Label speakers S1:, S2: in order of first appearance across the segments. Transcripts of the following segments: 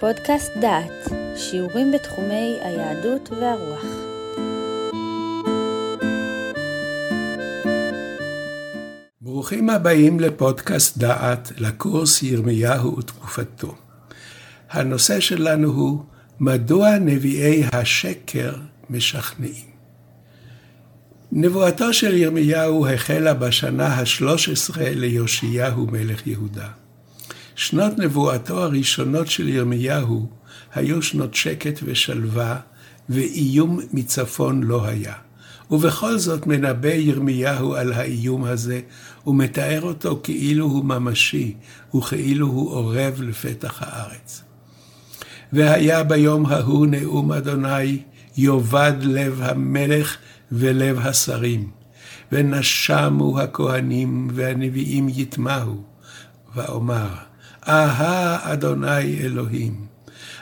S1: פודקאסט דעת, שיעורים בתחומי היהדות והרוח.
S2: ברוכים הבאים לפודקאסט דעת, לקורס ירמיהו ותקופתו. הנושא שלנו הוא מדוע נביאי השקר משכנעים. נבואתו של ירמיהו החלה בשנה ה-13 ליאשיהו מלך יהודה. שנות נבואתו הראשונות של ירמיהו היו שנות שקט ושלווה, ואיום מצפון לא היה. ובכל זאת מנבא ירמיהו על האיום הזה, ומתאר אותו כאילו הוא ממשי, וכאילו הוא אורב לפתח הארץ. והיה ביום ההוא נאום אדוני, יאבד לב המלך ולב השרים, ונשמו הכהנים והנביאים יטמעו, ואומר, אהה אדוני אלוהים,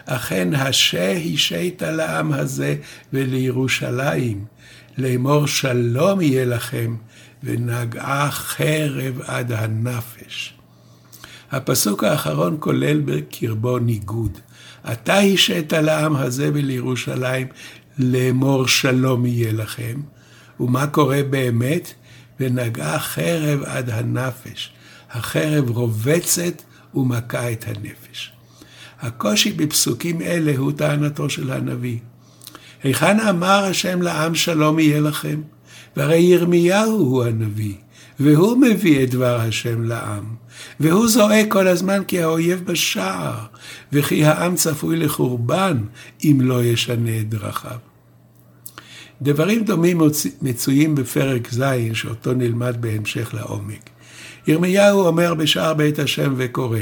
S2: אכן השה השית לעם הזה ולירושלים, לאמור שלום יהיה לכם, ונגעה חרב עד הנפש. הפסוק האחרון כולל בקרבו ניגוד. אתה השית לעם הזה ולירושלים, לאמור שלום יהיה לכם. ומה קורה באמת? ונגעה חרב עד הנפש. החרב רובצת ומכה את הנפש. הקושי בפסוקים אלה הוא טענתו של הנביא. היכן אמר השם לעם שלום יהיה לכם? והרי ירמיהו הוא הנביא, והוא מביא את דבר השם לעם. והוא זועק כל הזמן כי האויב בשער, וכי העם צפוי לחורבן אם לא ישנה את דרכיו. דברים דומים מצויים בפרק ז', שאותו נלמד בהמשך לעומק. ירמיהו אומר בשער בית השם וקורא,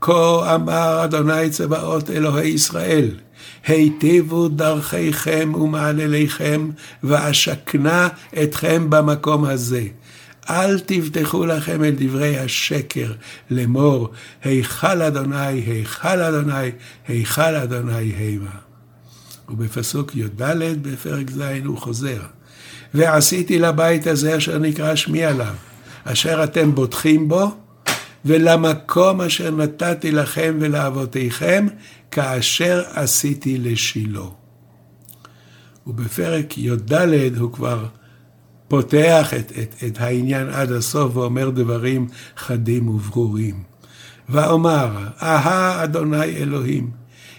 S2: כה אמר אדוני צבאות אלוהי ישראל, היטיבו דרכיכם ומעלליכם, ואשכנה אתכם במקום הזה. אל תבטחו לכם אל דברי השקר, לאמור, היכל אדוני, היכל אדוני, היכל אדוני המה. ובפסוק י"ד בפרק ז' הוא חוזר, ועשיתי לבית הזה אשר נקרא שמי עליו, אשר אתם בוטחים בו, ולמקום אשר נתתי לכם ולאבותיכם, כאשר עשיתי לשילה. ובפרק י"ד הוא כבר פותח את, את, את העניין עד הסוף ואומר דברים חדים וברורים. ואומר, אהה אדוני אלוהים,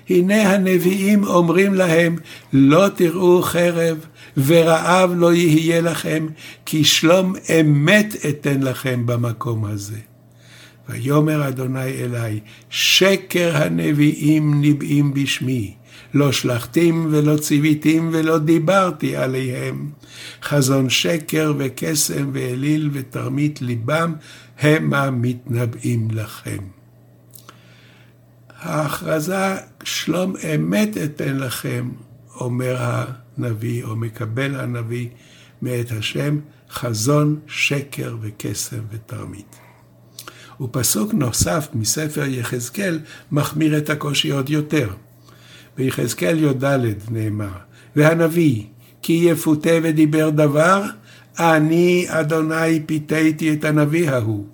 S2: הנה הנביאים אומרים להם, לא תראו חרב, ורעב לא יהיה לכם, כי שלום אמת אתן לכם במקום הזה. ויאמר אדוני אלי, שקר הנביאים ניבאים בשמי, לא שלחתים ולא ציוויתים ולא דיברתי עליהם. חזון שקר וקסם ואליל ותרמית ליבם, המה מתנבאים לכם. ההכרזה שלום אמת אתן לכם, אומר הנביא, או מקבל הנביא מאת השם, חזון, שקר וקסם ותרמית. ופסוק נוסף מספר יחזקאל מחמיר את הקושי עוד יותר. ביחזקאל י"ד נאמר, והנביא, כי יפותה ודיבר דבר, אני אדוני פיתיתי את הנביא ההוא,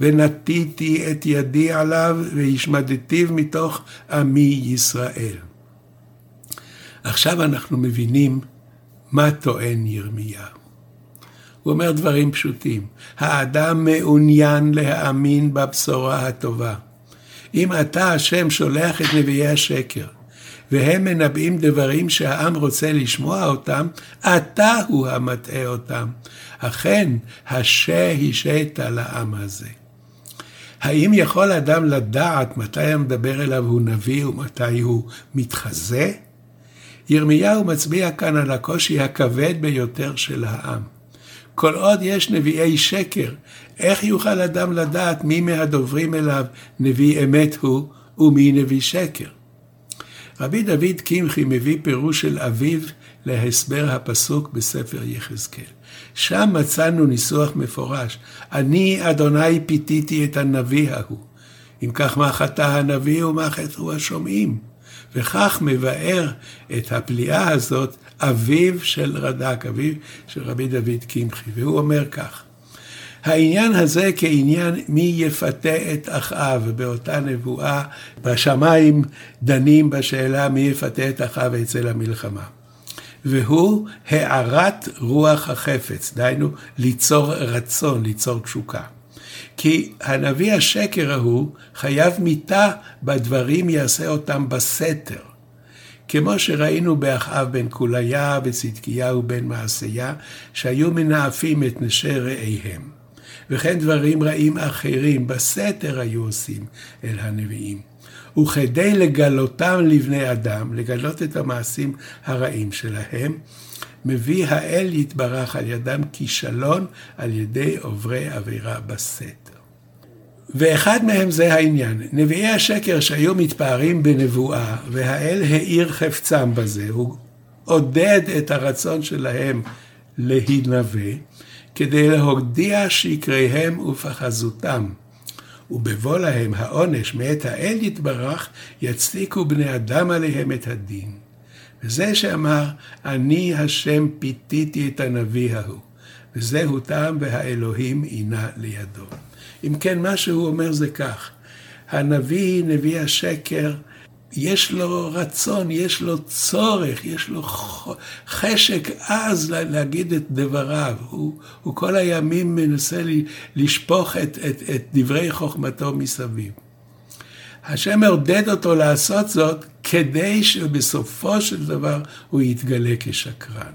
S2: ונטיתי את ידי עליו, והשמדתיו מתוך עמי ישראל. עכשיו אנחנו מבינים מה טוען ירמיהו. הוא אומר דברים פשוטים. האדם מעוניין להאמין בבשורה הטובה. אם אתה, השם, שולח את נביאי השקר, והם מנבאים דברים שהעם רוצה לשמוע אותם, אתה הוא המטעה אותם. אכן, השה השעת לעם הזה. האם יכול אדם לדעת מתי המדבר אליו הוא נביא ומתי הוא מתחזה? ירמיהו מצביע כאן על הקושי הכבד ביותר של העם. כל עוד יש נביאי שקר, איך יוכל אדם לדעת מי מהדוברים אליו נביא אמת הוא ומי נביא שקר? רבי דוד קמחי מביא פירוש של אביו להסבר הפסוק בספר יחזקאל. שם מצאנו ניסוח מפורש, אני אדוני פיתיתי את הנביא ההוא. אם כך מה חטא הנביא ומה חטאו השומעים. וכך מבאר את הפליאה הזאת אביו של רד"ק, אביו של רבי דוד קמחי, והוא אומר כך: העניין הזה כעניין מי יפתה את אחאב, באותה נבואה בשמיים דנים בשאלה מי יפתה את אחאב אצל המלחמה. והוא הארת רוח החפץ, דהיינו ליצור רצון, ליצור תשוקה. כי הנביא השקר ההוא חייב מיתה בדברים יעשה אותם בסתר. כמו שראינו באחאב בן קוליה וצדקיהו בן מעשיה, שהיו מנאפים את נשי רעיהם. וכן דברים רעים אחרים בסתר היו עושים אל הנביאים. וכדי לגלותם לבני אדם, לגלות את המעשים הרעים שלהם, מביא האל יתברך על ידם כישלון על ידי עוברי עבירה בסתר. ואחד מהם זה העניין. נביאי השקר שהיו מתפארים בנבואה, והאל האיר חפצם בזה, הוא עודד את הרצון שלהם להינבא, כדי להודיע שקריהם ופחזותם. ובבוא להם העונש מאת האל יתברך, יצדיקו בני אדם עליהם את הדין. וזה שאמר, אני השם פיתיתי את הנביא ההוא, וזהו טעם והאלוהים עינה לידו. אם כן, מה שהוא אומר זה כך, הנביא, נביא השקר, יש לו רצון, יש לו צורך, יש לו חשק עז להגיד את דבריו. הוא, הוא כל הימים מנסה לשפוך את, את, את דברי חוכמתו מסביב. השם מעודד אותו לעשות זאת כדי שבסופו של דבר הוא יתגלה כשקרן.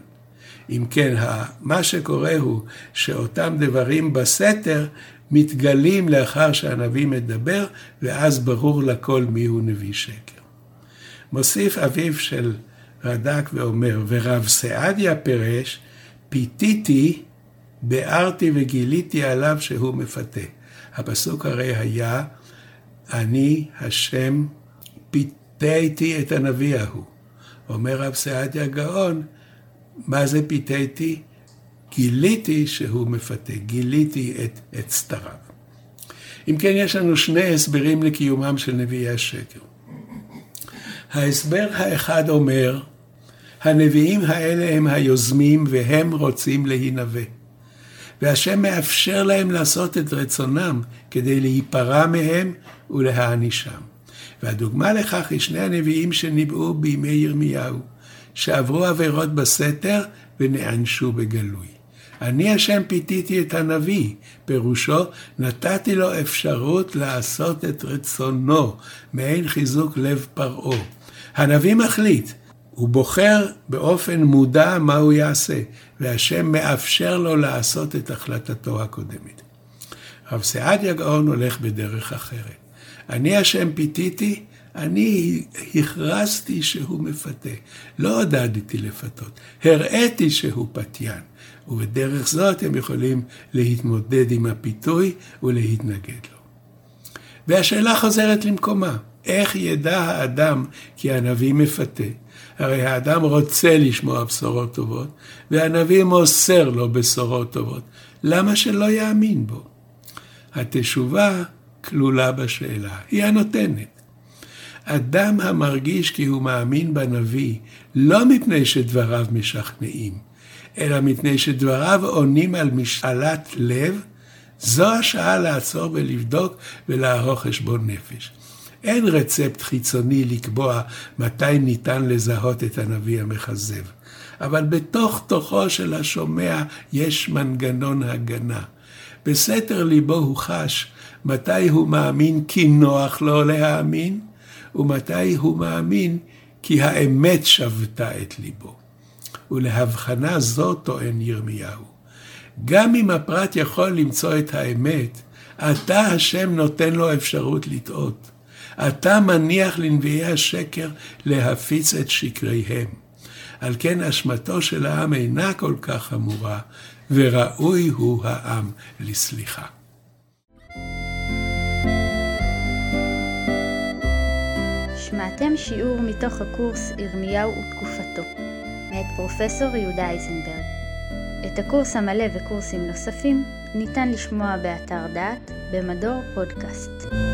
S2: אם כן, מה שקורה הוא שאותם דברים בסתר מתגלים לאחר שהנביא מדבר, ואז ברור לכל מיהו נביא שקר. מוסיף אביו של רד"ק ואומר, ורב סעדיה פירש, פיתיתי, ביארתי וגיליתי עליו שהוא מפתה. הפסוק הרי היה, אני השם פיתיתי את הנביא ההוא. אומר רב סעדיה גאון, מה זה פיתיתי? גיליתי שהוא מפתה, גיליתי את, את סתריו. אם כן, יש לנו שני הסברים לקיומם של נביאי השקר. ההסבר האחד אומר, הנביאים האלה הם היוזמים והם רוצים להינבא. והשם מאפשר להם לעשות את רצונם כדי להיפרע מהם ולהענישם. והדוגמה לכך היא שני הנביאים שניבאו בימי ירמיהו, שעברו עבירות בסתר ונענשו בגלוי. אני השם פיתיתי את הנביא, פירושו נתתי לו אפשרות לעשות את רצונו, מעין חיזוק לב פרעה. הנביא מחליט, הוא בוחר באופן מודע מה הוא יעשה, והשם מאפשר לו לעשות את החלטתו הקודמת. רב סעדיה גאון הולך בדרך אחרת. אני השם פיתיתי, אני הכרזתי שהוא מפתה. לא עודדתי לפתות, הראיתי שהוא פתיין. ובדרך זאת הם יכולים להתמודד עם הפיתוי ולהתנגד לו. והשאלה חוזרת למקומה, איך ידע האדם כי הנביא מפתה? הרי האדם רוצה לשמוע בשורות טובות, והנביא מוסר לו בשורות טובות. למה שלא יאמין בו? התשובה כלולה בשאלה, היא הנותנת. אדם המרגיש כי הוא מאמין בנביא, לא מפני שדבריו משכנעים, אלא מפני שדבריו עונים על משאלת לב, זו השעה לעצור ולבדוק ולערוך חשבון נפש. אין רצפט חיצוני לקבוע מתי ניתן לזהות את הנביא המכזב, אבל בתוך תוכו של השומע יש מנגנון הגנה. בסתר ליבו הוא חש מתי הוא מאמין כי נוח לו להאמין, ומתי הוא מאמין כי האמת שבתה את ליבו. ולהבחנה זו טוען ירמיהו. גם אם הפרט יכול למצוא את האמת, אתה השם נותן לו אפשרות לטעות. אתה מניח לנביאי השקר להפיץ את שקריהם. על כן אשמתו של העם אינה כל כך חמורה, וראוי הוא העם לסליחה.
S1: שמעתם שיעור מתוך הקורס ירמיהו ותקופתו, מאת פרופסור יהודה אייזנברג. את הקורס המלא וקורסים נוספים ניתן לשמוע באתר דעת במדור פודקאסט.